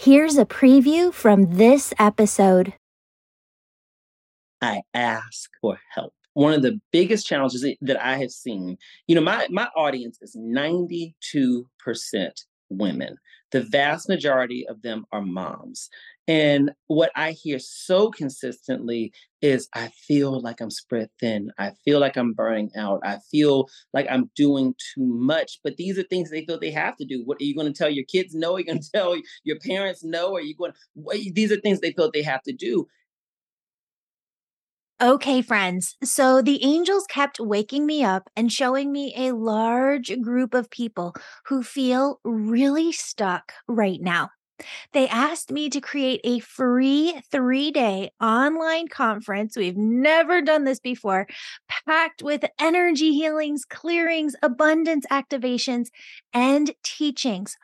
Here's a preview from this episode. I ask for help. One of the biggest challenges that I have seen, you know, my, my audience is 92% women. The vast majority of them are moms. And what I hear so consistently is I feel like I'm spread thin. I feel like I'm burning out. I feel like I'm doing too much. But these are things they feel they have to do. What are you going to tell your kids no? Are you going to tell your parents no? Are you going to, these are things they feel they have to do. Okay, friends. So the angels kept waking me up and showing me a large group of people who feel really stuck right now. They asked me to create a free three day online conference. We've never done this before, packed with energy healings, clearings, abundance activations, and teachings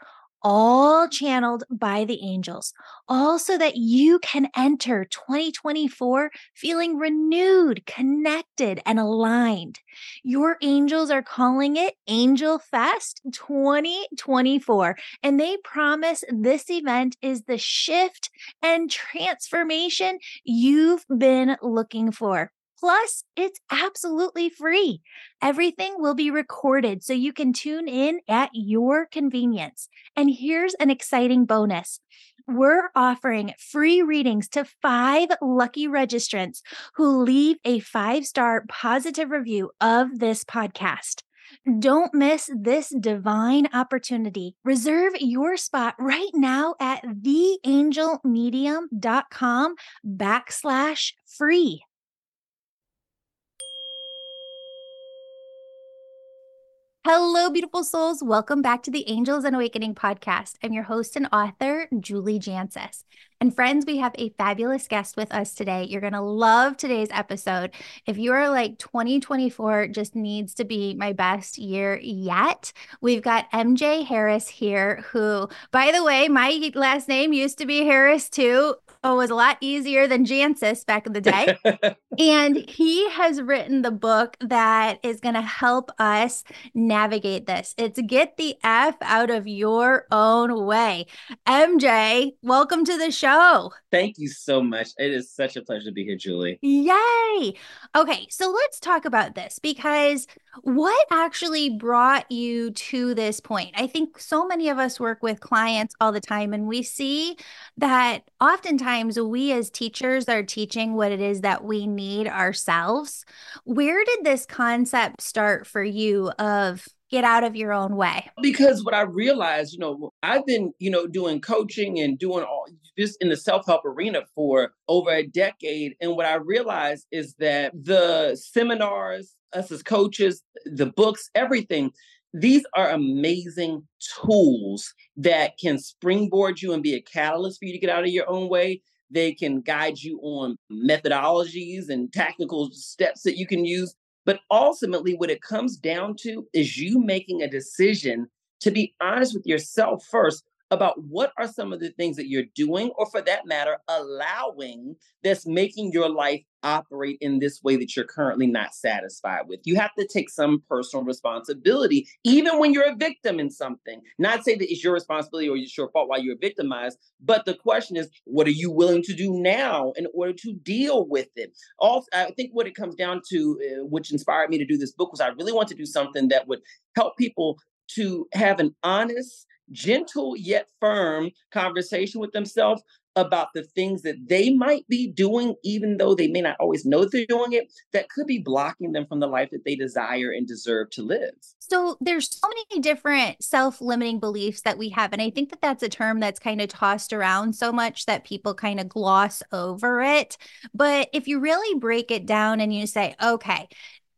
all channeled by the angels, all so that you can enter 2024 feeling renewed, connected, and aligned. Your angels are calling it Angel Fest 2024, and they promise this event is the shift and transformation you've been looking for. Plus, it's absolutely free. Everything will be recorded so you can tune in at your convenience. And here's an exciting bonus. We're offering free readings to five lucky registrants who leave a five star positive review of this podcast. Don't miss this divine opportunity. Reserve your spot right now at theangelmedium.com backslash free. Hello, beautiful souls. Welcome back to the Angels and Awakening podcast. I'm your host and author, Julie Jancius. And friends, we have a fabulous guest with us today. You're going to love today's episode. If you are like 2024 just needs to be my best year yet, we've got MJ Harris here, who, by the way, my last name used to be Harris too. Oh, it was a lot easier than Jancius back in the day. and he has written the book that is going to help us navigate this. It's Get the F Out of Your Own Way. MJ, welcome to the show. Thank you so much. It is such a pleasure to be here, Julie. Yay. Okay, so let's talk about this because what actually brought you to this point? I think so many of us work with clients all the time, and we see that oftentimes we as teachers are teaching what it is that we need ourselves. Where did this concept start for you of get out of your own way? Because what I realized, you know, I've been, you know, doing coaching and doing all this in the self-help arena for over a decade. And what I realized is that the seminars, us as coaches, the books, everything, these are amazing tools that can springboard you and be a catalyst for you to get out of your own way. They can guide you on methodologies and tactical steps that you can use. But ultimately, what it comes down to is you making a decision to be honest with yourself first about what are some of the things that you're doing, or for that matter, allowing that's making your life operate in this way that you're currently not satisfied with. You have to take some personal responsibility, even when you're a victim in something. Not say that it's your responsibility or it's your fault while you're victimized, but the question is, what are you willing to do now in order to deal with it? Also, I think what it comes down to, uh, which inspired me to do this book, was I really want to do something that would help people to have an honest gentle yet firm conversation with themselves about the things that they might be doing, even though they may not always know they're doing it, that could be blocking them from the life that they desire and deserve to live. So there's so many different self-limiting beliefs that we have and I think that that's a term that's kind of tossed around so much that people kind of gloss over it. But if you really break it down and you say, okay,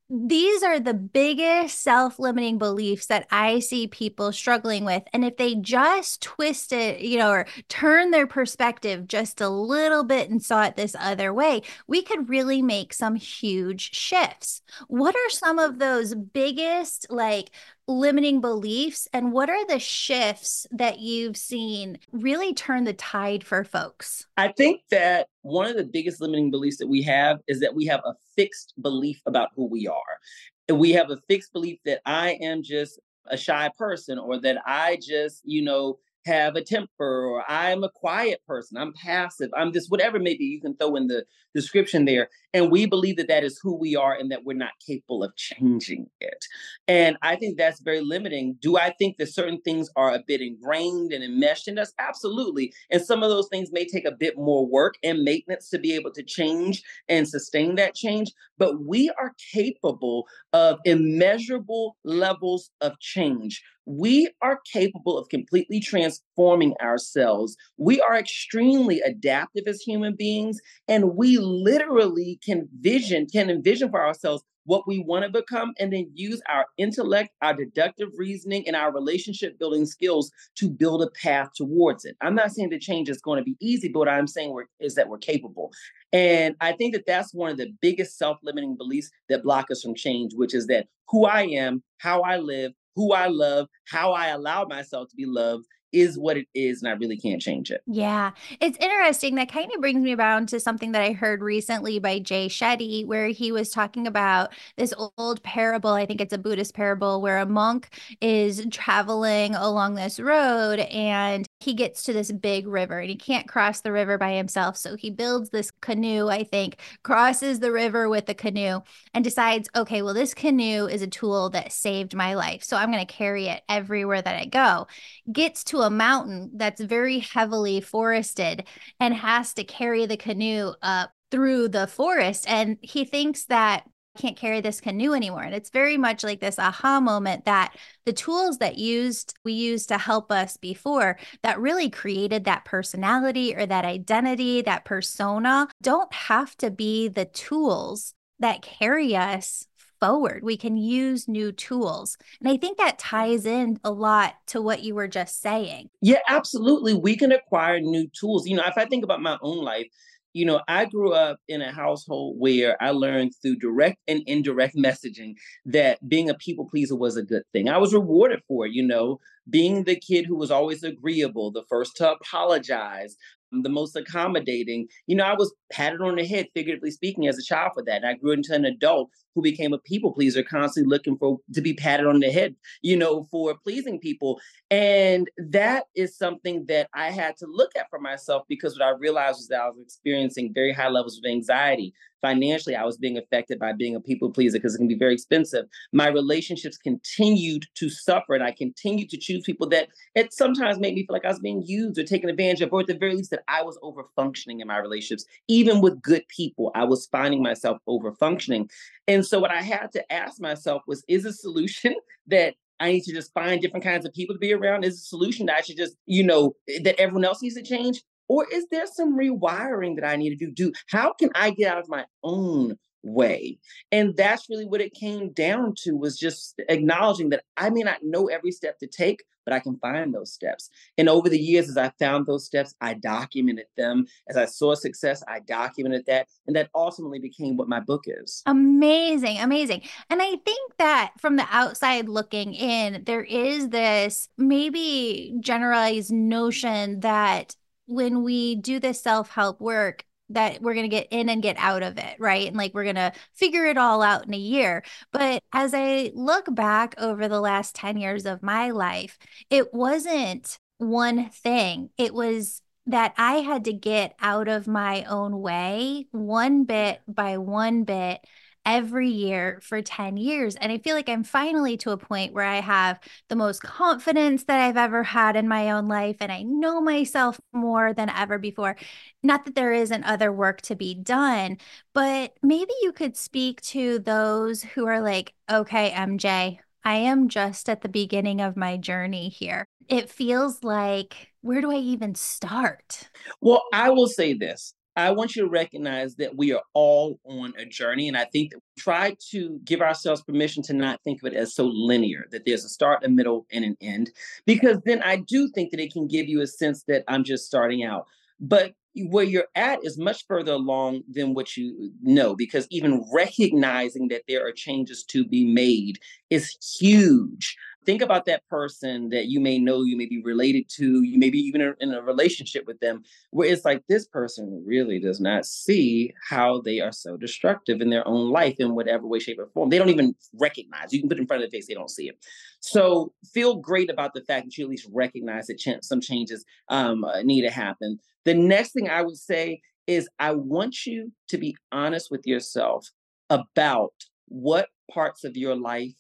these are the biggest self limiting beliefs that I see people struggling with. And if they just twist it, you know, or turn their perspective just a little bit and saw it this other way, we could really make some huge shifts. What are some of those biggest, like, limiting beliefs and what are the shifts that you've seen really turn the tide for folks? I think that one of the biggest limiting beliefs that we have is that we have a fixed belief about who we are. We have a fixed belief that I am just a shy person or that I just, you know, have a temper or I'm a quiet person, I'm passive, I'm this, whatever maybe you can throw in the description there. And we believe that that is who we are and that we're not capable of changing it. And I think that's very limiting. Do I think that certain things are a bit ingrained and enmeshed in us? Absolutely. And some of those things may take a bit more work and maintenance to be able to change and sustain that change. But we are capable of immeasurable levels of change we are capable of completely transforming ourselves. We are extremely adaptive as human beings, and we literally can vision, can envision for ourselves what we want to become, and then use our intellect, our deductive reasoning, and our relationship building skills to build a path towards it. I'm not saying the change is going to be easy, but what I'm saying is that we're capable. And I think that that's one of the biggest self limiting beliefs that block us from change, which is that who I am, how I live, who I love, how I allow myself to be loved, is what it is and I really can't change it. Yeah. It's interesting. That kind of brings me around to something that I heard recently by Jay Shetty, where he was talking about this old parable. I think it's a Buddhist parable where a monk is traveling along this road and he gets to this big river and he can't cross the river by himself. So he builds this canoe, I think, crosses the river with the canoe and decides, okay, well, this canoe is a tool that saved my life. So I'm going to carry it everywhere that I go. Gets to a mountain that's very heavily forested and has to carry the canoe up through the forest. And he thinks that can't carry this canoe anymore. And it's very much like this aha moment that the tools that used we used to help us before that really created that personality or that identity, that persona don't have to be the tools that carry us forward. We can use new tools. And I think that ties in a lot to what you were just saying. Yeah, absolutely. We can acquire new tools. You know, if I think about my own life, you know, I grew up in a household where I learned through direct and indirect messaging that being a people pleaser was a good thing. I was rewarded for it, you know, being the kid who was always agreeable, the first to apologize, the most accommodating. You know, I was patted on the head, figuratively speaking, as a child for that. And I grew into an adult who became a people pleaser, constantly looking for to be patted on the head, you know, for pleasing people. And that is something that I had to look at for myself because what I realized was that I was experiencing very high levels of anxiety. Financially, I was being affected by being a people pleaser because it can be very expensive. My relationships continued to suffer, and I continued to choose people that it sometimes made me feel like I was being used or taken advantage of, or at the very least that I was over functioning in my relationships. Even with good people, I was finding myself over functioning. And so what I had to ask myself was, is a solution that I need to just find different kinds of people to be around? Is a solution that I should just, you know, eh, that everyone else needs to change? Or is there some rewiring that I need to do? Do how can I get out of my own way. And that's really what it came down to was just acknowledging that I may not know every step to take, but I can find those steps. And over the years, as I found those steps, I documented them. As I saw success, I documented that. And that ultimately became what my book is. Amazing. Amazing. And I think that from the outside looking in, there is this maybe generalized notion that when we do this self help work, that we're going to get in and get out of it, right? And like we're going to figure it all out in a year. But as I look back over the last 10 years of my life, it wasn't one thing. It was that I had to get out of my own way one bit by one bit every year for 10 years. And I feel like I'm finally to a point where I have the most confidence that I've ever had in my own life. And I know myself more than ever before. Not that there isn't other work to be done, but maybe you could speak to those who are like, okay, MJ, I am just at the beginning of my journey here. It feels like, where do I even start? Well, I will say this I want you to recognize that we are all on a journey. And I think that we try to give ourselves permission to not think of it as so linear, that there's a start, a middle, and an end. Because then I do think that it can give you a sense that I'm just starting out. But where you're at is much further along than what you know, because even recognizing that there are changes to be made is huge think about that person that you may know, you may be related to, you may be even in a relationship with them, where it's like this person really does not see how they are so destructive in their own life in whatever way, shape, or form. They don't even recognize. You can put it in front of their face, they don't see it. So feel great about the fact that you at least recognize that ch- some changes um, uh, need to happen. The next thing I would say is I want you to be honest with yourself about what parts of your life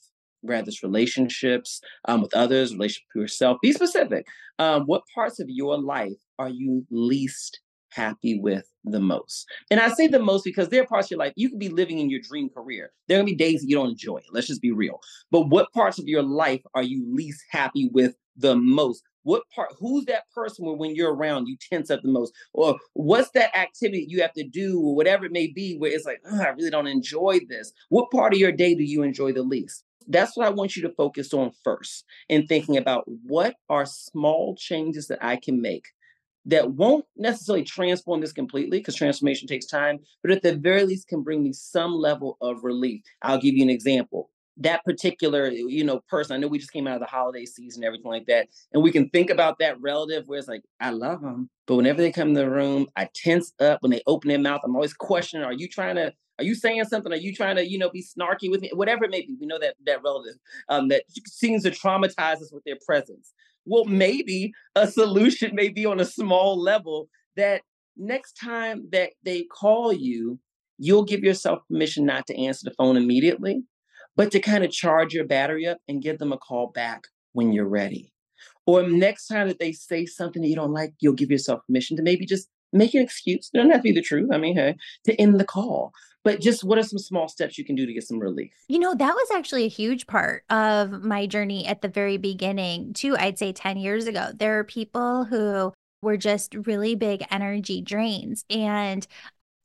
whether it's relationships um, with others, relationship to yourself. Be specific. Um, what parts of your life are you least happy with the most? And I say the most because there are parts of your life you could be living in your dream career. There are gonna be days that you don't enjoy it. Let's just be real. But what parts of your life are you least happy with the most? What part, who's that person where when you're around you tense up the most? Or what's that activity you have to do, or whatever it may be, where it's like, I really don't enjoy this? What part of your day do you enjoy the least? That's what I want you to focus on first in thinking about what are small changes that I can make that won't necessarily transform this completely because transformation takes time, but at the very least can bring me some level of relief. I'll give you an example that particular you know person i know we just came out of the holiday season everything like that and we can think about that relative where it's like i love them but whenever they come in the room i tense up when they open their mouth i'm always questioning are you trying to are you saying something? Are you trying to you know be snarky with me? Whatever it may be we know that that relative um, that seems to traumatize us with their presence. Well maybe a solution may be on a small level that next time that they call you you'll give yourself permission not to answer the phone immediately but to kind of charge your battery up and give them a call back when you're ready. Or next time that they say something that you don't like, you'll give yourself permission to maybe just make an excuse. It doesn't have to be the truth. I mean, hey, to end the call. But just what are some small steps you can do to get some relief? You know, that was actually a huge part of my journey at the very beginning, too. I'd say 10 years ago. There are people who were just really big energy drains and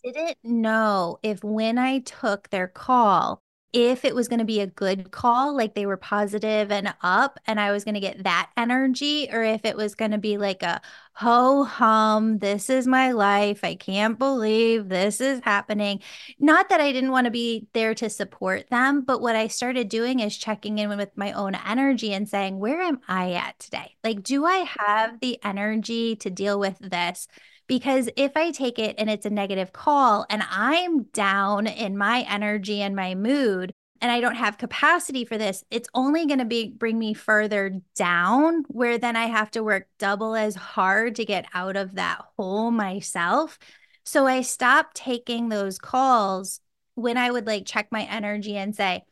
didn't know if when I took their call, if it was going to be a good call, like they were positive and up, and I was going to get that energy, or if it was going to be like a ho hum, this is my life. I can't believe this is happening. Not that I didn't want to be there to support them, but what I started doing is checking in with my own energy and saying, where am I at today? Like, do I have the energy to deal with this? Because if I take it and it's a negative call and I'm down in my energy and my mood, and I don't have capacity for this, it's only going to be bring me further down where then I have to work double as hard to get out of that hole myself. So I stopped taking those calls when I would like check my energy and say,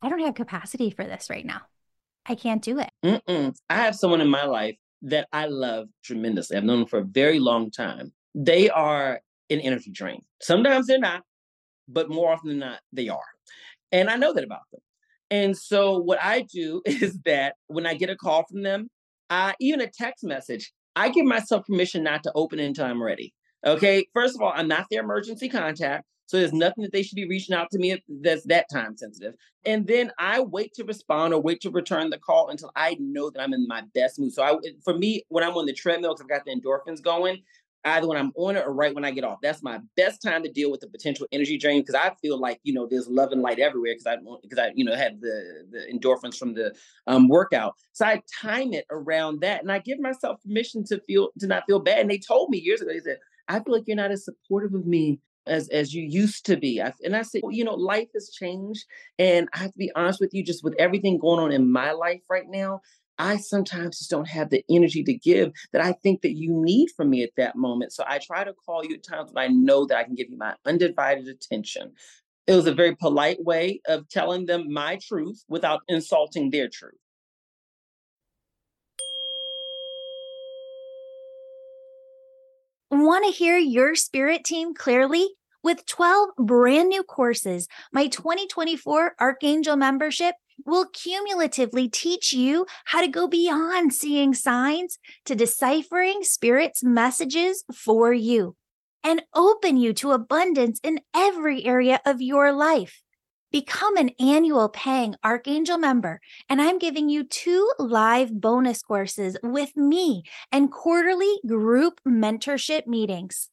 I don't have capacity for this right now. I can't do it. Mm-mm. I have someone in my life that I love tremendously. I've known them for a very long time. They are an energy drain. Sometimes they're not, but more often than not, they are. And I know that about them. And so what I do is that when I get a call from them, I even a text message, I give myself permission not to open it until I'm ready. Okay. First of all, I'm not their emergency contact. So there's nothing that they should be reaching out to me that's that time sensitive. And then I wait to respond or wait to return the call until I know that I'm in my best mood. So I, for me, when I'm on the treadmill, because I've got the endorphins going, either when I'm on it or right when I get off. That's my best time to deal with the potential energy drain because I feel like you know there's love and light everywhere because I because I you know had the the endorphins from the um, workout. So I time it around that, and I give myself permission to feel to not feel bad. And they told me years ago, they said, "I feel like you're not as supportive of me as as you used to be. I, and I said, well, you know, life has changed, and I have to be honest with you, just with everything going on in my life right now. I sometimes just don't have the energy to give that I think that you need from me at that moment. So I try to call you at times when I know that I can give you my undivided attention. It was a very polite way of telling them my truth without insulting their truth. Want to hear your spirit team clearly? With 12 brand new courses, my 2024 Archangel membership will cumulatively teach you how to go beyond seeing signs to deciphering spirit's messages for you and open you to abundance in every area of your life. Become an annual paying Archangel member, and I'm giving you two live bonus courses with me and quarterly group mentorship meetings.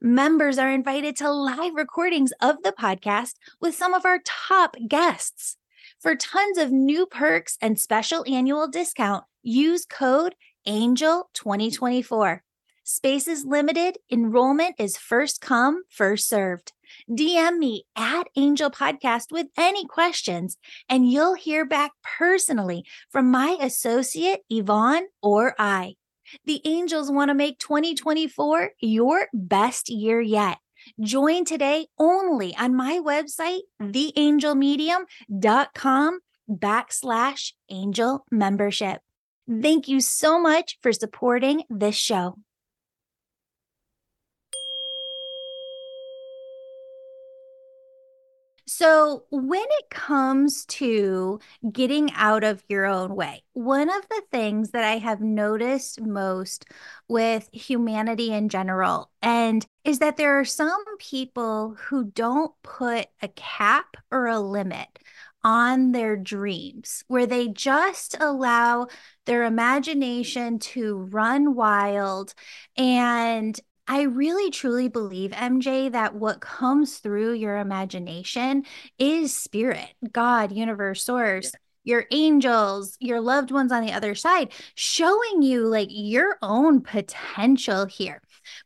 Members are invited to live recordings of the podcast with some of our top guests. For tons of new perks and special annual discount, use code ANGEL2024. Space is limited, enrollment is first come, first served. DM me at Angel Podcast with any questions, and you'll hear back personally from my associate, Yvonne, or I. The Angels want to make 2024 your best year yet. Join today only on my website, theangelmedium.com backslash angel membership. Thank you so much for supporting this show. So, when it comes to getting out of your own way, one of the things that I have noticed most with humanity in general and is that there are some people who don't put a cap or a limit on their dreams, where they just allow their imagination to run wild and I really truly believe, MJ, that what comes through your imagination is spirit, God, universe, source. Yeah your angels, your loved ones on the other side, showing you like your own potential here.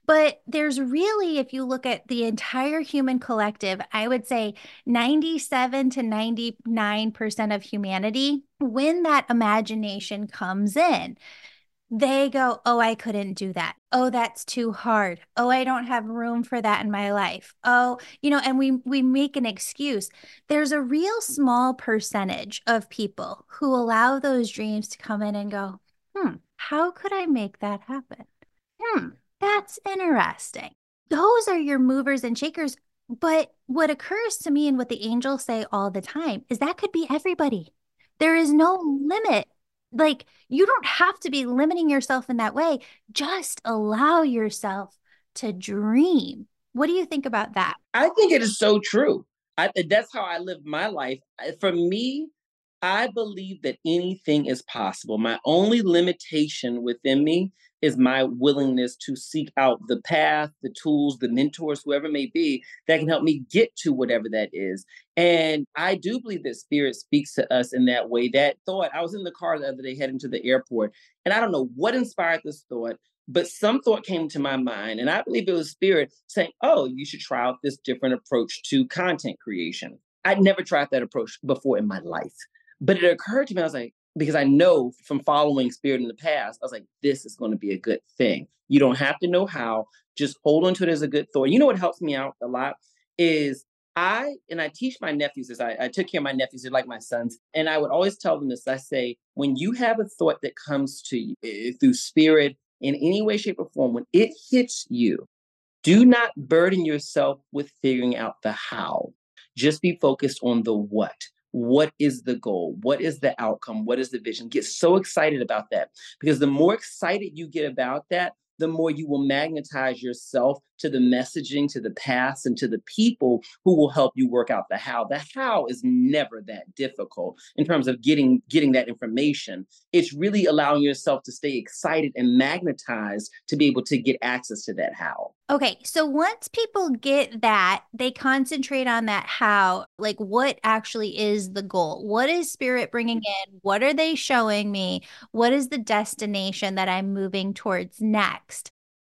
But there's really, if you look at the entire human collective, I would say 97 to 99% of humanity, when that imagination comes in, they go, Oh, I couldn't do that. Oh, that's too hard. Oh, I don't have room for that in my life. Oh, you know, and we we make an excuse. There's a real small percentage of people who allow those dreams to come in and go, hmm, how could I make that happen? Hmm, that's interesting. Those are your movers and shakers. But what occurs to me and what the angels say all the time is that could be everybody. There is no limit like you don't have to be limiting yourself in that way. Just allow yourself to dream. What do you think about that? I think it is so true. I, that's how I live my life. For me, I believe that anything is possible. My only limitation within me is my willingness to seek out the path, the tools, the mentors, whoever may be, that can help me get to whatever that is. And I do believe that spirit speaks to us in that way. That thought, I was in the car the other day heading to the airport, and I don't know what inspired this thought, but some thought came to my mind. And I believe it was spirit saying, Oh, you should try out this different approach to content creation. I'd never tried that approach before in my life. But it occurred to me, I was like, because I know from following spirit in the past, I was like, this is going to be a good thing. You don't have to know how, just hold on to it as a good thought. You know what helps me out a lot is I and I teach my nephews this. I, I took care of my nephews, they're like my sons. And I would always tell them this. I say, when you have a thought that comes to you uh, through spirit in any way, shape, or form, when it hits you, do not burden yourself with figuring out the how. Just be focused on the what what is the goal? What is the outcome? What is the vision? Get so excited about that because the more excited you get about that, the more you will magnetize yourself to the messaging, to the past, and to the people who will help you work out the how. The how is never that difficult in terms of getting getting that information. It's really allowing yourself to stay excited and magnetized to be able to get access to that how. Okay, so once people get that, they concentrate on that how, like what actually is the goal? What is spirit bringing mm-hmm. in? What are they showing me? What is the destination that I'm moving towards next?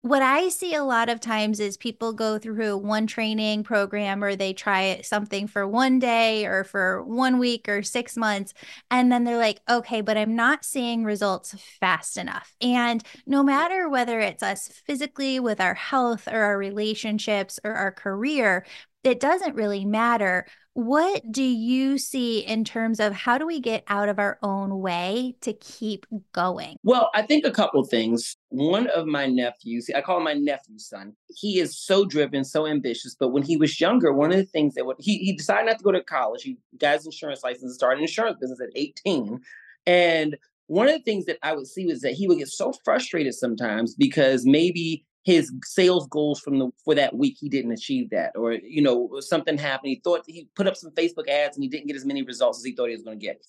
What I see a lot of times is people go through one training program or they try something for one day or for one week or six months. And then they're like, okay, but I'm not seeing results fast enough. And no matter whether it's us physically with our health or our relationships or our career, it doesn't really matter. What do you see in terms of how do we get out of our own way to keep going? Well, I think a couple things. One of my nephews, I call him my nephew son, he is so driven, so ambitious. But when he was younger, one of the things that would, he, he decided not to go to college. He got his insurance license and started an insurance business at 18. And one of the things that I would see was that he would get so frustrated sometimes because maybe his sales goals from the for that week he didn't achieve that or you know something happened he thought he put up some facebook ads and he didn't get as many results as he thought he was going to get.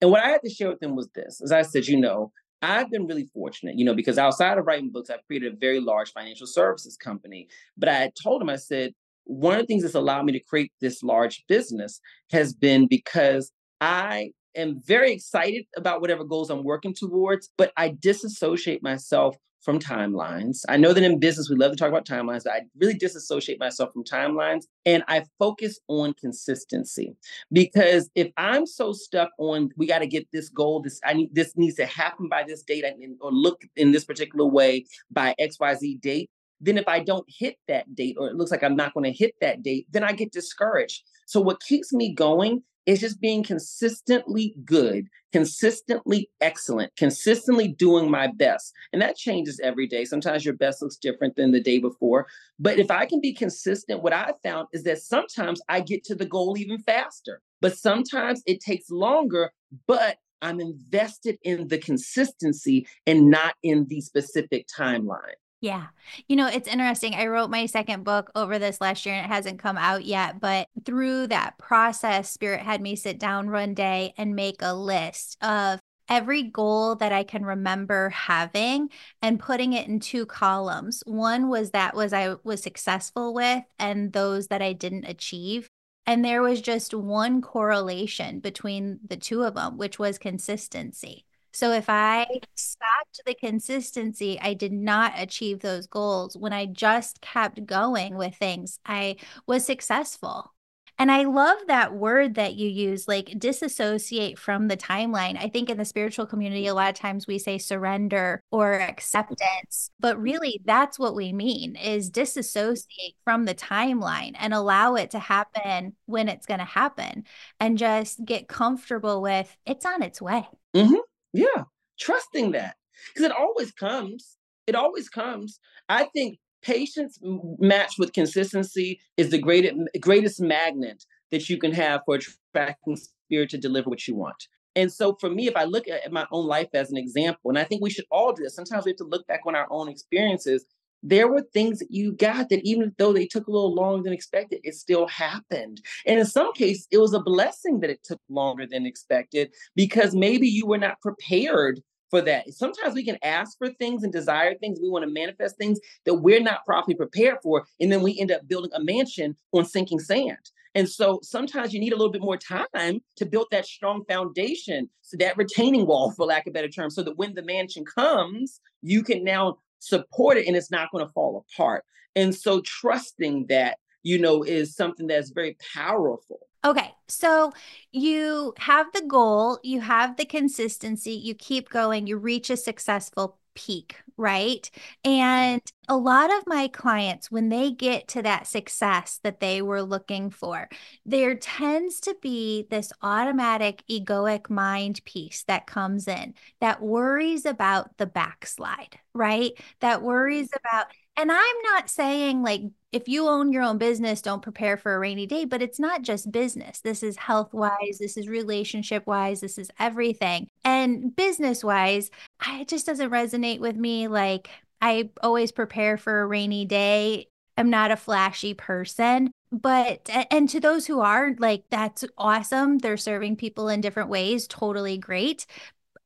And what i had to share with him was this as i said you know i've been really fortunate you know because outside of writing books i've created a very large financial services company. But i told him i said one of the things that's allowed me to create this large business has been because I am very excited about whatever goals I'm working towards, but I disassociate myself from timelines. I know that in business, we love to talk about timelines. But I really disassociate myself from timelines and I focus on consistency. Because if I'm so stuck on, we got to get this goal, this, I need, this needs to happen by this date or look in this particular way by XYZ date, then if I don't hit that date or it looks like I'm not going to hit that date, then I get discouraged. So what keeps me going is just being consistently good, consistently excellent, consistently doing my best. And that changes every day. Sometimes your best looks different than the day before. But if I can be consistent, what I found is that sometimes I get to the goal even faster, but sometimes it takes longer, but I'm invested in the consistency and not in the specific timeline. Yeah. You know, it's interesting. I wrote my second book over this last year and it hasn't come out yet. But through that process, Spirit had me sit down one day and make a list of every goal that I can remember having and putting it in two columns. One was that was I was successful with and those that I didn't achieve. And there was just one correlation between the two of them, which was consistency. So if I stopped the consistency, I did not achieve those goals. When I just kept going with things, I was successful. And I love that word that you use, like disassociate from the timeline. I think in the spiritual community, a lot of times we say surrender or acceptance, but really that's what we mean is disassociate from the timeline and allow it to happen when it's going to happen and just get comfortable with it's on its way. Mm-hmm. Yeah, trusting that because it always comes. It always comes. I think patience matched with consistency is the greatest greatest magnet that you can have for attracting spirit to deliver what you want. And so for me, if I look at my own life as an example, and I think we should all do this, sometimes we have to look back on our own experiences. There were things that you got that even though they took a little longer than expected, it still happened. And in some cases, it was a blessing that it took longer than expected because maybe you were not prepared for that. Sometimes we can ask for things and desire things. We want to manifest things that we're not properly prepared for. And then we end up building a mansion on sinking sand. And so sometimes you need a little bit more time to build that strong foundation, so that retaining wall, for lack of better term, so that when the mansion comes, you can now support it and it's not going to fall apart. And so trusting that, you know, is something that's very powerful. Okay. So you have the goal, you have the consistency, you keep going, you reach a successful peak, right? And a lot of my clients, when they get to that success that they were looking for, there tends to be this automatic egoic mind piece that comes in that worries about the backslide, right? That worries about, and I'm not saying like if you own your own business, don't prepare for a rainy day, but it's not just business. This is health mm-hmm. wise, this is relationship wise, this is everything. And business wise, it just doesn't resonate with me. Like, I always prepare for a rainy day. I'm not a flashy person, but and to those who are like that's awesome they're serving people in different ways totally great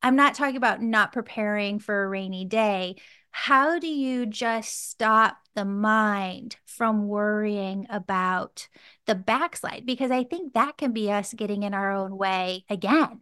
i'm not talking about not preparing for a rainy day how do you just stop the mind from worrying about the backslide? Because I think that can be us getting in our own way again.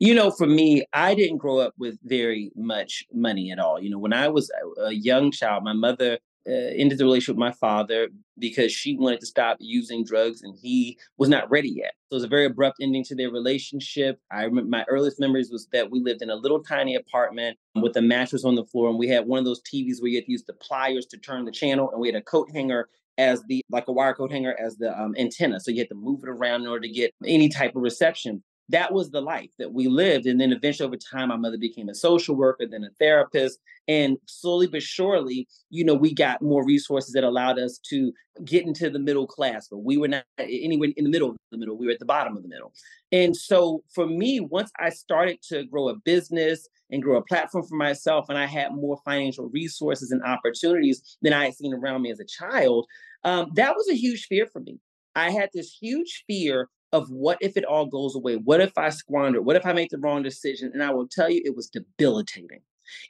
You know, for me, I didn't grow up with very much money at all. You know, when I was a young child, my mother uh, ended the relationship with my father because she wanted to stop using drugs and he was not ready yet. So it was a very abrupt ending to their relationship. I remember my earliest memories was that we lived in a little tiny apartment with a mattress on the floor and we had one of those TVs where you had to use the pliers to turn the channel and we had a coat hanger as the like a wire coat hanger as the um, antenna. So you had to move it around in order to get any type of reception that was the life that we lived. And then eventually over time, my mother became a social worker, then a therapist. And slowly but surely, you know, we got more resources that allowed us to get into the middle class. But we were not anywhere in the middle of the middle. We were at the bottom of the middle. And so for me, once I started to grow a business and grow a platform for myself, and I had more financial resources and opportunities than I had seen around me as a child, um, that was a huge fear for me. I had this huge fear of what if it all goes away? What if I squander? What if I make the wrong decision? And I will tell you, it was debilitating.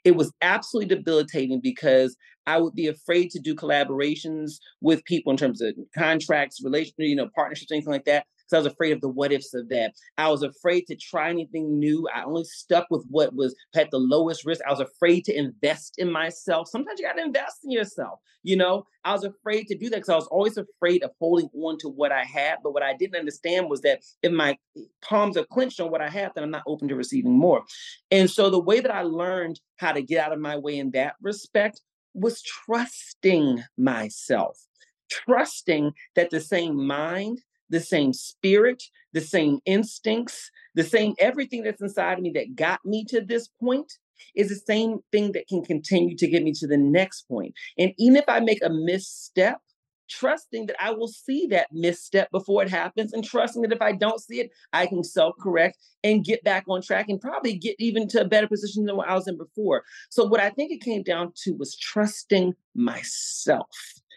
It was absolutely debilitating because I would be afraid to do collaborations with people in terms of contracts, relation, you know, partnerships, anything like that because I was afraid of the what ifs of that. I was afraid to try anything new. I only stuck with what was had the lowest risk. I was afraid to invest in myself. Sometimes you got to invest in yourself. You know, I was afraid to do that because I was always afraid of holding on to what I had. But what I didn't understand was that if my palms are clenched on what I have, then I'm not open to receiving more. And so the way that I learned how to get out of my way in that respect was trusting myself trusting that the same mind, the same spirit, the same instincts, the same everything that's inside of me that got me to this point is the same thing that can continue to get me to the next point. And even if I make a misstep, trusting that I will see that misstep before it happens, and trusting that if I don't see it, I can self correct and get back on track and probably get even to a better position than what I was in before. So, what I think it came down to was trusting myself.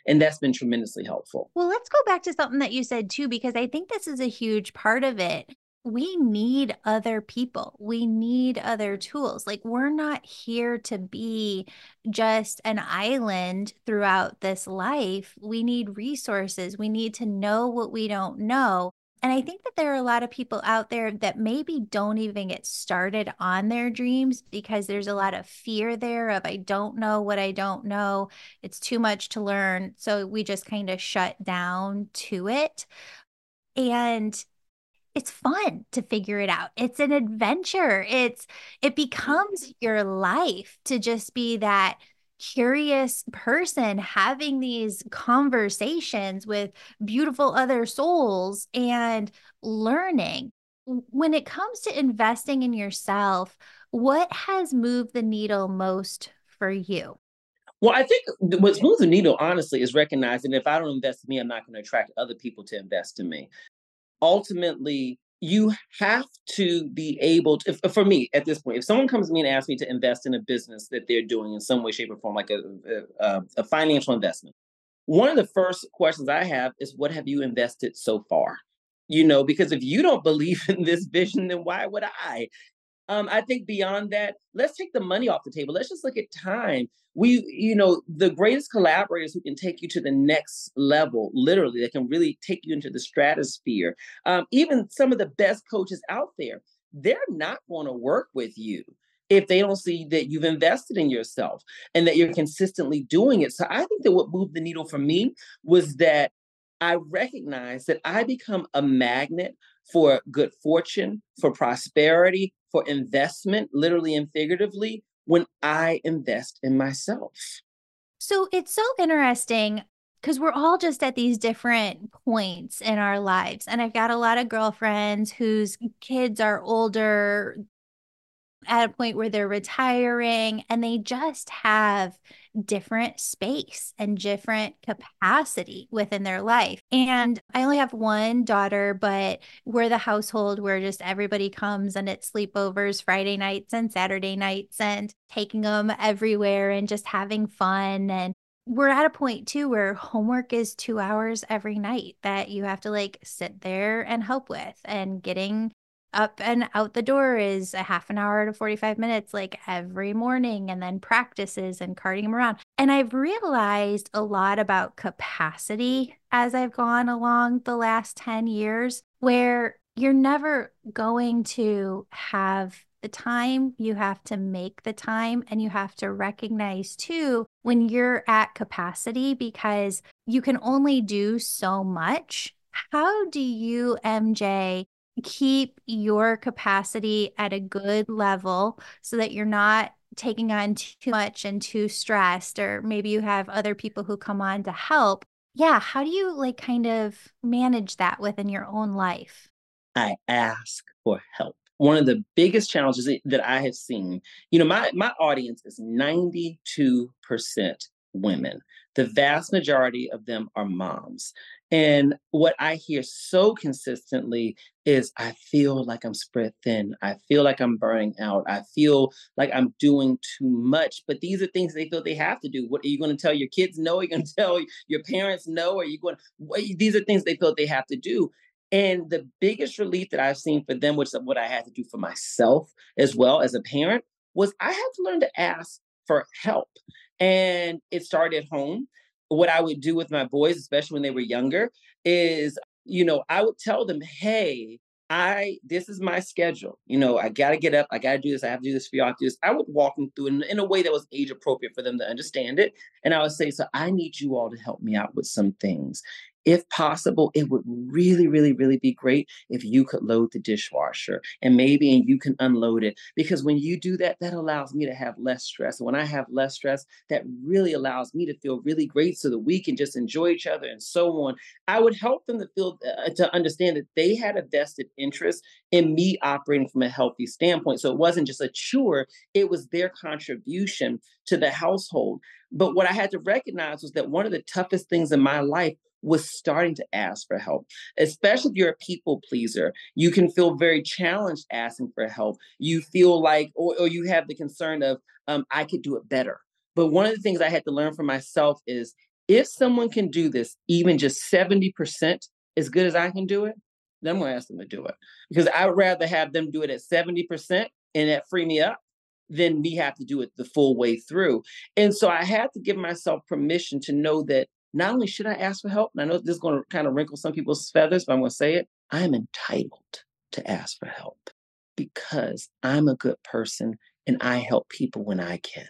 And that's been tremendously helpful. Well, let's go back to something that you said too, because I think this is a huge part of it. We need other people. We need other tools. Like, we're not here to be just an island throughout this life. We need resources. We need to know what we don't know. And I think that there are a lot of people out there that maybe don't even get started on their dreams because there's a lot of fear there of I don't know what I don't know. It's too much to learn. So we just kind of shut down to it. And it's fun to figure it out. It's an adventure. It's it becomes your life to just be that curious person having these conversations with beautiful other souls and learning. When it comes to investing in yourself, what has moved the needle most for you? Well, I think what's moved the needle, honestly, is recognizing if I don't invest in me, I'm not going to attract other people to invest in me. Ultimately, you have to be able to, if, uh, for me at this point, if someone comes to me and asks me to invest in a business that they're doing in some way, shape, or form, like a, a, a um, financial investment, one of the first questions I have is, What have you invested so far? You know, because if you don't believe in this vision, then why would I? Um, I think beyond that, let's take the money off the table. Let's just look at time. We, you know, the greatest collaborators who can take you to the next level, literally, that can really take you into the stratosphere. Um, even some of the best coaches out there, they're not going to work with you if they don't see that you've invested in yourself and that you're consistently doing it. So I think that what moved the needle for me was that I recognized that I become a magnet for good fortune, for prosperity, for investment, literally and figuratively, when I invest in myself. So it's so interesting because we're all just at these different points in our lives. And I've got a lot of girlfriends whose kids are older, at a point where they're retiring and they just have different space and different capacity within their life. And I only have one daughter, but we're the household where just everybody comes and it's sleepovers Friday nights and Saturday nights and taking them everywhere and just having fun. And we're at a point too where homework is two hours every night that you have to like sit there and help with and getting up and out the door is a half an hour to 45 minutes like every morning and then practices and carting them around and i've realized a lot about capacity as i've gone along the last 10 years where you're never going to have the time, you have to make the time, and you have to recognize too when you're at capacity because you can only do so much. How do you, MJ, keep your capacity at a good level so that you're not taking on too much and too stressed, or maybe you have other people who come on to help? Yeah, how do you like kind of manage that within your own life? I ask for help. One of the biggest challenges that I have seen, you know, my my audience is 92% women. The vast majority of them are moms. And what I hear so consistently is I feel like I'm spread thin. I feel like I'm burning out. I feel like I'm doing too much. But these are things they feel they have to do. What are you going to tell your kids no? Are you going to tell your parents no? Are you going to, these are things they feel they have to do. And the biggest relief that I've seen for them, which is what I had to do for myself as well as a parent, was I had to learn to ask for help. And it started at home. What I would do with my boys, especially when they were younger, is, you know, I would tell them, hey, I this is my schedule. You know, I gotta get up, I gotta do this, I have to do this for y'all. do this. I would walk them through in, in a way that was age appropriate for them to understand it. And I would say, so I need you all to help me out with some things if possible, it would really, really, really be great if you could load the dishwasher and maybe and you can unload it. Because when you do that, that allows me to have less stress. And when I have less stress, that really allows me to feel really great so that we can just enjoy each other and so on. I would help them to feel uh, to understand that they had a vested interest in me operating from a healthy standpoint. So it wasn't just a chore, it was their contribution to the household. But what I had to recognize was that one of the toughest things in my life was starting to ask for help, especially if you're a people pleaser. You can feel very challenged asking for help. You feel like, or, or you have the concern of, um, I could do it better. But one of the things I had to learn for myself is if someone can do this, even just 70% as good as I can do it, then I'm going to ask them to do it. Because I would rather have them do it at 70% and that free me up than we have to do it the full way through. And so I had to give myself permission to know that not only should I ask for help, and I know this is going to kind of wrinkle some people's feathers, but I'm going to say it, I am entitled to ask for help because I'm a good person and I help people when I can.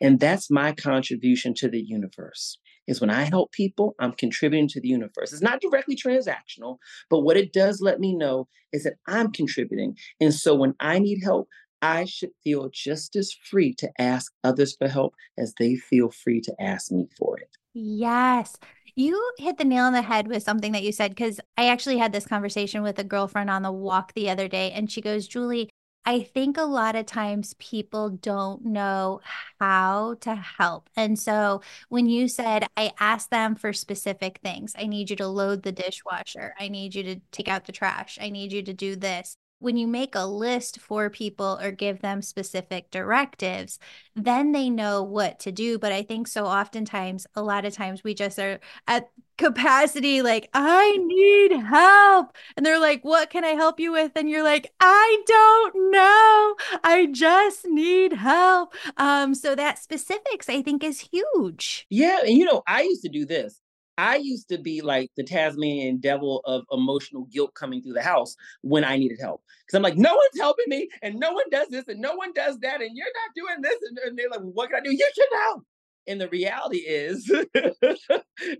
And that's my contribution to the universe. Is when I help people, I'm contributing to the universe. It's not directly transactional, but what it does let me know is that I'm contributing. And so when I need help, I should feel just as free to ask others for help as they feel free to ask me for it. Yes. You hit the nail on the head with something that you said because I actually had this conversation with a girlfriend on the walk the other day, and she goes, Julie, I think a lot of times people don't know how to help. And so when you said, I asked them for specific things, I need you to load the dishwasher, I need you to take out the trash, I need you to do this when you make a list for people or give them specific directives, then they know what to do. But I think so oftentimes, a lot of times we just are at capacity, like, I need help. And they're like, What can I help you with? And you're like, I don't know. I just need help. Um, so that specifics, I think, is huge. Yeah. And you know, I used to do this. I used to be like the Tasmanian devil of emotional guilt coming through the house when I needed help. Because I'm like, no one's helping me, and no one does this, and no one does that, and you're not doing this. And, and they're like, what can I do? You should know. And the reality is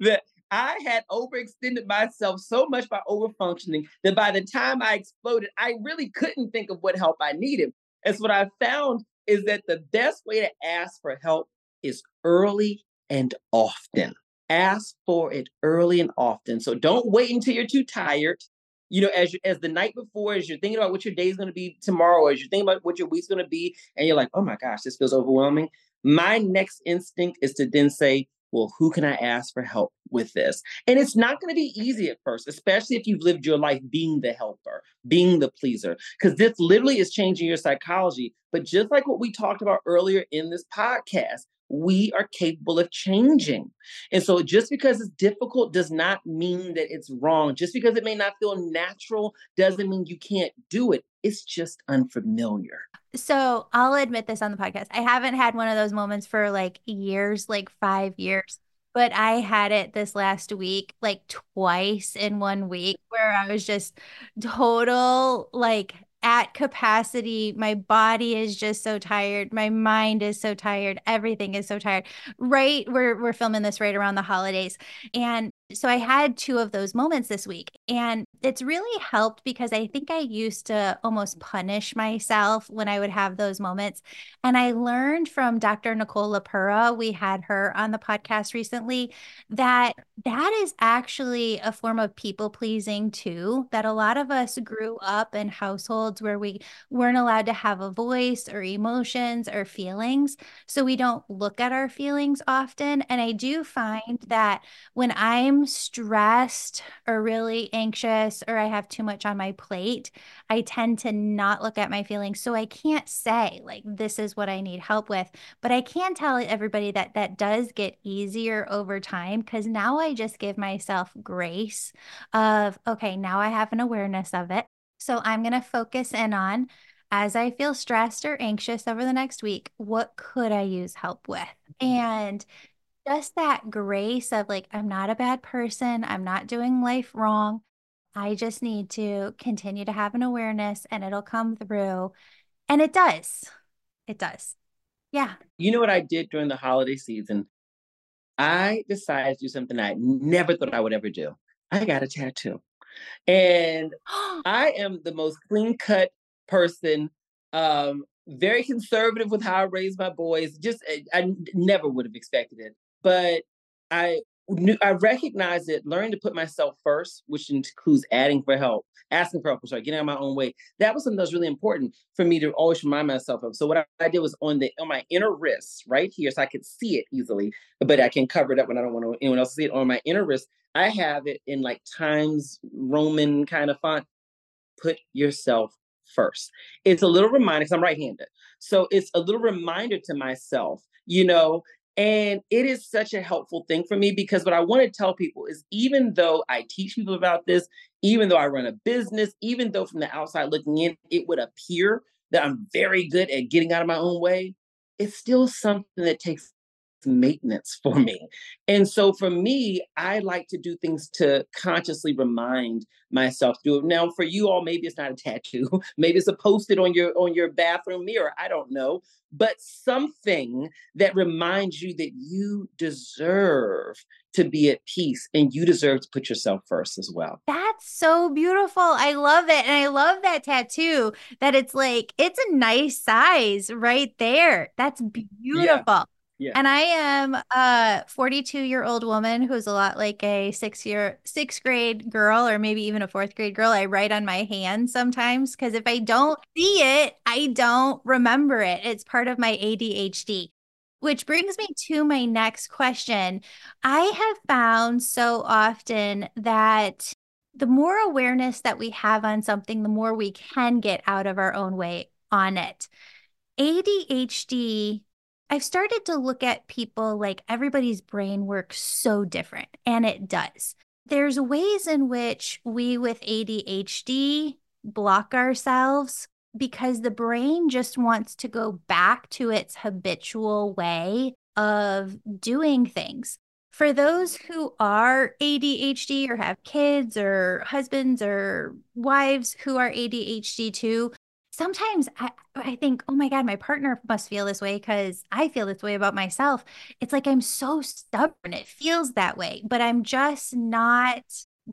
that I had overextended myself so much by overfunctioning that by the time I exploded, I really couldn't think of what help I needed. And so what I found is that the best way to ask for help is early and often ask for it early and often. So don't wait until you're too tired. You know, as as the night before, as you're thinking about what your day is going to be tomorrow, as you're thinking about what your week's going to be, and you're like, oh my gosh, this feels overwhelming. My next instinct is to then say, well, who can I ask for help with this? And it's not going to be easy at first, especially if you've lived your life being the helper, being the pleaser, because this literally is changing your psychology. But just like what we talked about earlier in this podcast, we are capable of changing. And so just because it's difficult does not mean that it's wrong. Just because it may not feel natural doesn't mean you can't do it. It's just unfamiliar. So I'll admit this on the podcast. I haven't had one of those moments for like years, like five years. but I had it this last week, like twice in one week, where I was just total like at capacity. My body is just so tired. My mind is so tired. Everything is so tired. Right. We're we're filming this right around the holidays. And so I had two of those moments this week. And it's really helped because I think I used to almost punish myself when I would have those moments. And I learned from Dr. Nicole LePera, we had her on the podcast recently, that that is actually a form of people pleasing too. That a lot of us grew up in households where we weren't allowed to have a voice or emotions or feelings. So we don't look at our feelings often. And I do find that when I'm stressed or really anxious or I have too much on my plate, I tend to not look at my feelings. So I can't say, like, this is what I need help with. But I can tell everybody that that does get easier over time because now I just give myself grace of, okay, now I have an awareness of it. So I'm going to focus in on as I feel stressed or anxious over the next week, what could I use help with? Mm-hmm. And just that grace of like, I'm not a bad person. I'm not doing life wrong. I just need to continue to have an awareness and it'll come through. And it does. It does. Yeah. You know what I did during the holiday season? I decided to do something I never thought I would ever do. I got a tattoo. And I am the most clean cut person, um, very conservative with how I raise my boys. Just, I, I never would have expected it. But I knew, I recognized it, learning to put myself first, which includes adding for help, asking for help, sorry, getting out of my own way. That was something that was really important for me to always remind myself of. So what I, I did was on the on my inner wrist, right here, so I could see it easily, but I can cover it up when I don't want anyone else to see it. On my inner wrist, I have it in like Times Roman kind of font. Put yourself first. It's a little reminder because I'm right-handed. So it's a little reminder to myself, you know, and it is such a helpful thing for me because what I want to tell people is even though I teach people about this, even though I run a business, even though from the outside looking in, it would appear that I'm very good at getting out of my own way, it's still something that takes maintenance for me. And so for me, I like to do things to consciously remind myself to do it. Now for you all, maybe it's not a tattoo, maybe it's a post-it on your on your bathroom mirror. I don't know. But something that reminds you that you deserve to be at peace and you deserve to put yourself first as well. That's so beautiful. I love it. And I love that tattoo that it's like, it's a nice size right there. That's beautiful. Yeah. Yeah. And I am a 42 year old woman who's a lot like a six year, sixth grade girl, or maybe even a fourth grade girl. I write on my hand sometimes because if I don't see it, I don't remember it. It's part of my ADHD. Which brings me to my next question. I have found so often that the more awareness that we have on something, the more we can get out of our own way on it. ADHD I've started to look at people like everybody's brain works so different, and it does. There's ways in which we with ADHD block ourselves because the brain just wants to go back to its habitual way of doing things. For those who are ADHD or have kids or husbands or wives who are ADHD too, sometimes I, I think, oh my God, my partner must feel this way because I feel this way about myself. It's like I'm so stubborn. It feels that way, but I'm just not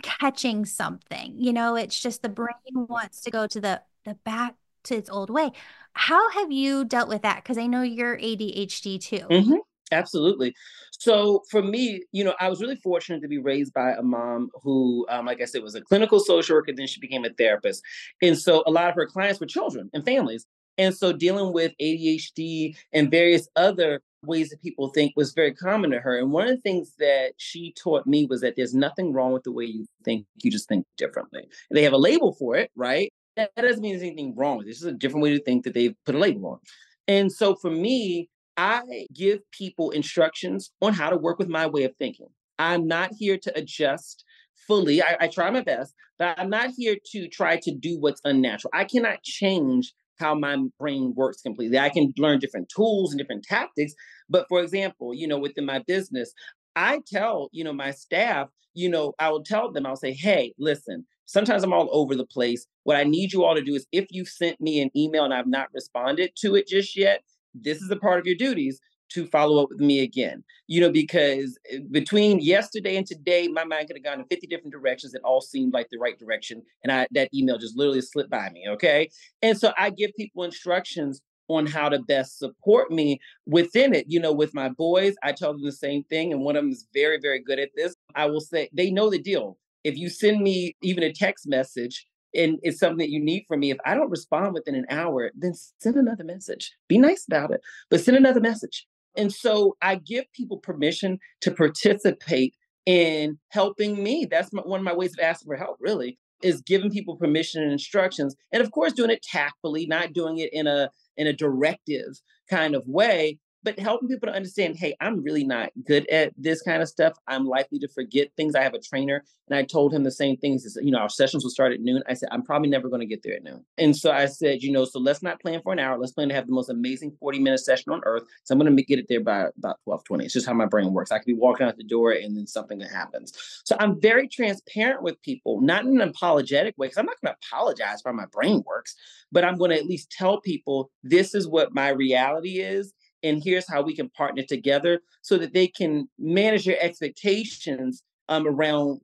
catching something. You know, it's just the brain wants to go to the the back to its old way. How have you dealt with that? Because I know you're ADHD too. Mm-hmm. Absolutely. So for me, you know, I was really fortunate to be raised by a mom who, um, like I said, was a clinical social worker. Then she became a therapist, and so a lot of her clients were children and families. And so dealing with ADHD and various other ways that people think was very common to her. And one of the things that she taught me was that there's nothing wrong with the way you think. You just think differently. They have a label for it, right? That, doesn't mean there's anything wrong with it. This is a different way to think that they've put a label on. And so for me, I give people instructions on how to work with my way of thinking. I'm not here to adjust fully. I, I, try my best, but I'm not here to try to do what's unnatural. I cannot change how my brain works completely. I can learn different tools and different tactics. But for example, you know, within my business, I tell, you know, my staff, you know, I will tell them, I'll say, hey, listen, sometimes I'm all over the place. What I need you all to do is if you sent me an email and I've not responded to it just yet, this is a part of your duties to follow up with me again. You know, because eh, between yesterday and today, my mind could have gone in 50 different directions that all seemed like the right direction. And I that email just literally slipped by me. Okay. And so I give people instructions on how to best support me within it. You know, with my boys, I tell them the same thing. And one of them is very, very good at this. I will say they know the deal. If you send me even a text message, and it's something that you need from me. If I don't respond within an hour, then send another message. Be nice about it, but send another message. And so I give people permission to participate in helping me. That's my, one of my ways of asking for help, really, is giving people permission and instructions. And of course, doing it tactfully, not doing it in a in a directive kind of way, but helping people to understand, hey, I'm really not good at this kind of stuff. I'm likely to forget things. I have a trainer, and I told him the same things. You know, our sessions will start at noon. I said, I'm probably never going to get there at noon. And so I said, you know, so let's not plan for an hour. Let's plan to have the most amazing 40 minute session on earth. So I'm going to get it there by about 12, 20. It's just how my brain works. I could be walking out the door and then something happens. So I'm very transparent with people, not in an apologetic way, because I'm not going to apologize for how my brain works, but I'm going to at least tell people this is what my reality is and here's how we can partner together so that they can manage your expectations um, around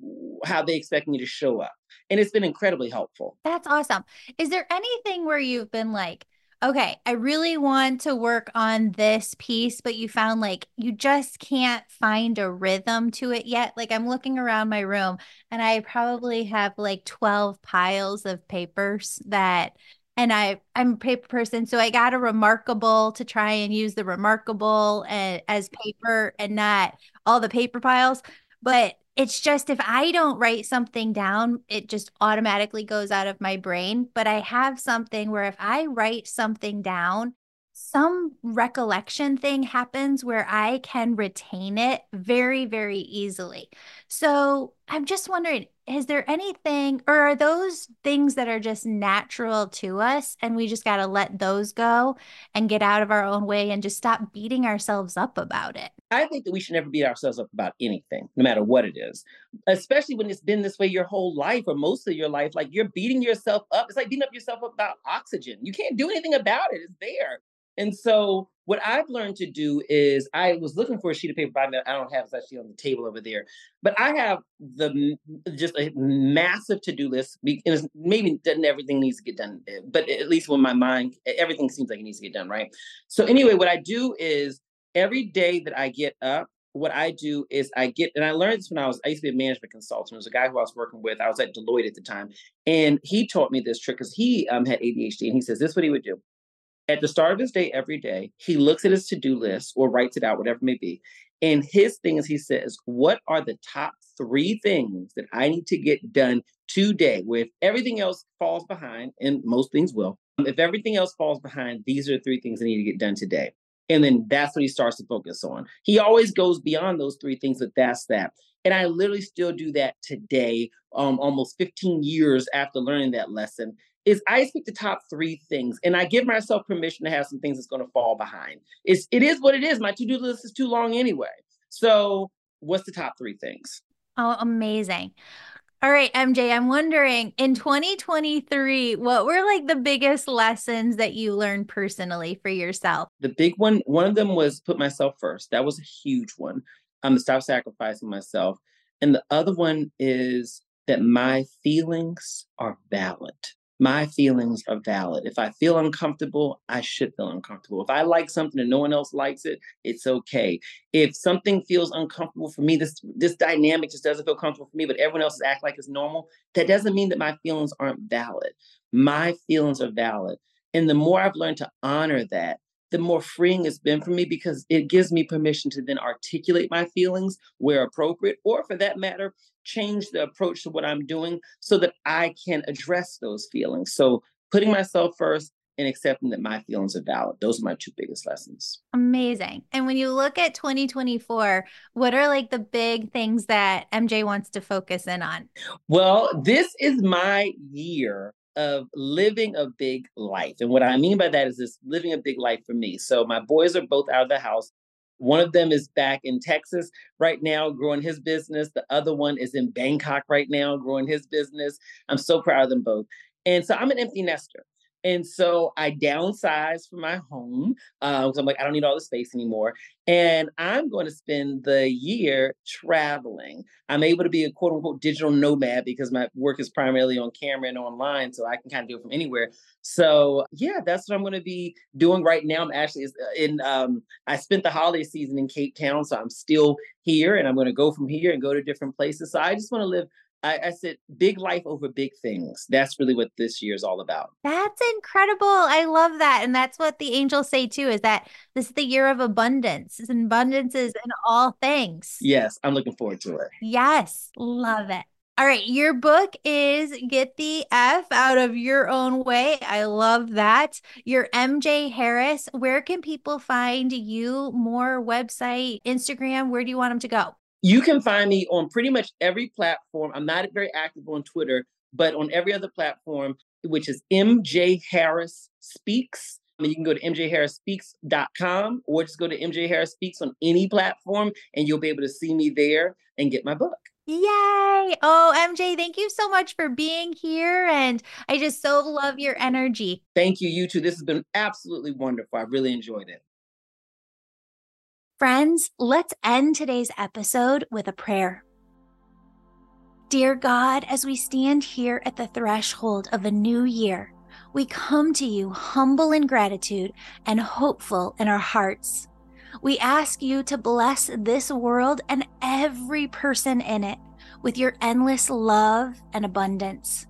how they expect me to show up. And it's been incredibly helpful. That's awesome. Is there anything where you've been like, okay, I really want to work on this piece, but you found like you just can't find a rhythm to it yet? Like I'm looking around my room and I probably have like 12 piles of papers that and I I'm a paper person, so I got a remarkable to try and use the remarkable and, as paper and not all the paper piles. But it's just if I don't write something down, it just automatically goes out of my brain. But I have something where if I write something down, some recollection thing happens where I can retain it very, very easily. So I'm just wondering is there anything, or are those things that are just natural to us and we just got to let those go and get out of our own way and just stop beating ourselves up about it? I think that we should never beat ourselves up about anything, no matter what it is, especially when it's been this way your whole life or most of your life. Like you're beating yourself up. It's like beating up yourself up about oxygen. You can't do anything about it, it's there. And so what I've learned to do is I was looking for a sheet of paper me. I don't have it's actually on the table over there, but I have the just a massive to do list. And maybe doesn't everything needs to get done, eh, but at least when my mind everything seems like it needs to get done, right? So anyway, what I do is every day that I get up, what I do is I get, and I learned this when I was, I used to be a management consultant. There was a guy who I was working with. I was at Deloitte at the time. And he taught me this trick because he um, had ADHD. And he says, this is what he would do at the start of his day every day, he looks at his to do list or writes it out, whatever it may be. And his thing is, he says, What are the top three things that I need to get done today? Where if everything else falls behind, and most things will, if everything else falls behind, these are the three things I need to get done today. And then that's what he starts to focus on. He always goes beyond those three things, but that's that. And I literally still do that today, um, almost 15 years after learning that lesson is I speak the top three things and I give myself permission to have some things that's going to fall behind. It's it is what it is. My to-do list is too long anyway. So what's the top three things? Oh, amazing. All right, MJ, I'm wondering in 2023, what were like the biggest lessons that you learned personally for yourself? The big one, one of them was put myself first. That was a huge one. I'm um, to stop sacrificing myself. And the other one is that my feelings are valid my feelings are valid. If I feel uncomfortable, I should feel uncomfortable. If I like something and no one else likes it, it's okay. If something feels uncomfortable for me, this this dynamic just doesn't feel comfortable for me, but everyone else is act like it's normal, that doesn't mean that my feelings aren't valid. My feelings are valid. And the more I've learned to honor that, the more freeing it's been for me because it gives me permission to then articulate my feelings where appropriate, or for that matter, change the approach to what I'm doing so that I can address those feelings. So putting myself first and accepting that my feelings are valid. Those are my two biggest lessons. Amazing. And when you look at 2024, what are like the big things that MJ wants to focus in on? Well, this is my year of living a big life. And what I mean by that is this living a big life for me. So my boys are both out of the house. One of them is back in Texas right now, growing his business. The other one is in Bangkok right now, growing his business. I'm so proud of them both. And so I'm an empty nester. And so I downsized from my home because uh, I'm like, I don't need all the space anymore. And I'm going to spend the year traveling. I'm able to be a quote unquote digital nomad because my work is primarily on camera and online. So I can kind of do it from anywhere. So yeah, that's what I'm going to be doing right now. I'm actually uh, in, um, I spent the holiday season in Cape Town. So I'm still here and I'm going to go from here and go to different places. So I just want to live I, I, said big life over big things. That's really what this year is all about. That's incredible. I love that. And that's what the angels say too is that this is the year of abundance. It's abundances in all things. Yes, I'm looking forward to it. Yes, love it. All right, your book is Get the F Out of Your Own Way. I love that. Your MJ Harris. Where can people find you? More website, Instagram? Where do you want them to go? You can find me on pretty much every platform. I'm not very active on Twitter, but on every other platform, which is MJ Harris Speaks. I mean, you can go to mjharrisspeaks.com or just go to MJ Harris Speaks on any platform and you'll be able to see me there and get my book. Yay! Oh, MJ, thank you so much for being here. And I just so love your energy. Thank you, you too. This has been absolutely wonderful. I really enjoyed it. Friends, let's end today's episode with a prayer. Dear God, as we stand here at the threshold of a new year, we come to you humble in gratitude and hopeful in our hearts. We ask you to bless this world and every person in it with your endless love and abundance.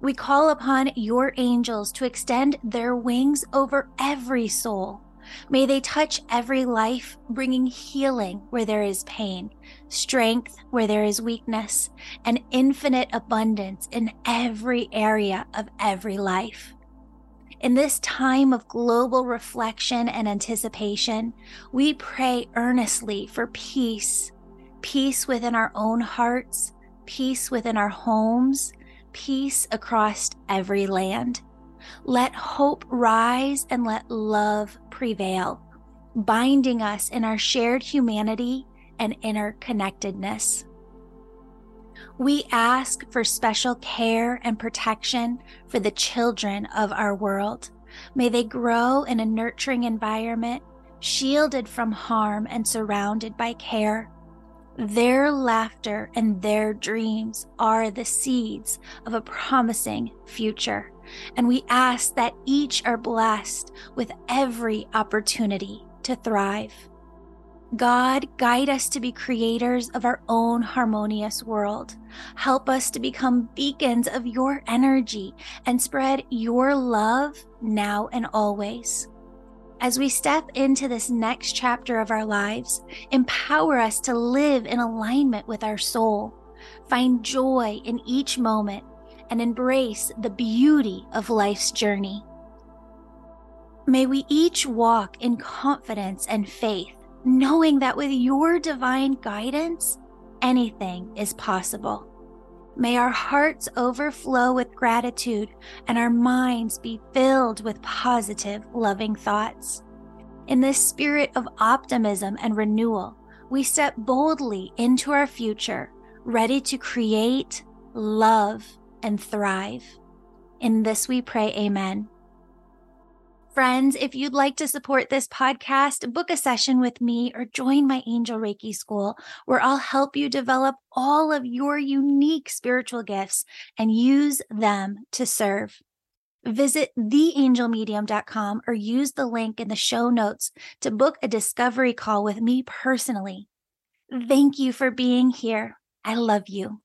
We call upon your angels to extend their wings over every soul May they touch every life, bringing healing where there is pain, strength where there is weakness, and infinite abundance in every area of every life. In this time of global reflection and anticipation, we pray earnestly for peace peace within our own hearts, peace within our homes, peace across every land. Let hope rise and let love prevail, binding us in our shared humanity and interconnectedness. We ask for special care and protection for the children of our world. May they grow in a nurturing environment, shielded from harm and surrounded by care. Their laughter and their dreams are the seeds of a promising future. And we ask that each are blessed with every opportunity to thrive. God, guide us to be creators of our own harmonious world. Help us to become beacons of your energy and spread your love now and always. As we step into this next chapter of our lives, empower us to live in alignment with our soul, find joy in each moment, and embrace the beauty of life's journey. May we each walk in confidence and faith, knowing that with your divine guidance, anything is possible. May our hearts overflow with gratitude and our minds be filled with positive, loving thoughts. In this spirit of optimism and renewal, we step boldly into our future, ready to create, love, and thrive. In this we pray, Amen. Friends, if you'd like to support this podcast, book a session with me or join my Angel Reiki School, where I'll help you develop all of your unique spiritual gifts and use them to serve. Visit theangelmedium.com or use the link in the show notes to book a discovery call with me personally. Thank you for being here. I love you.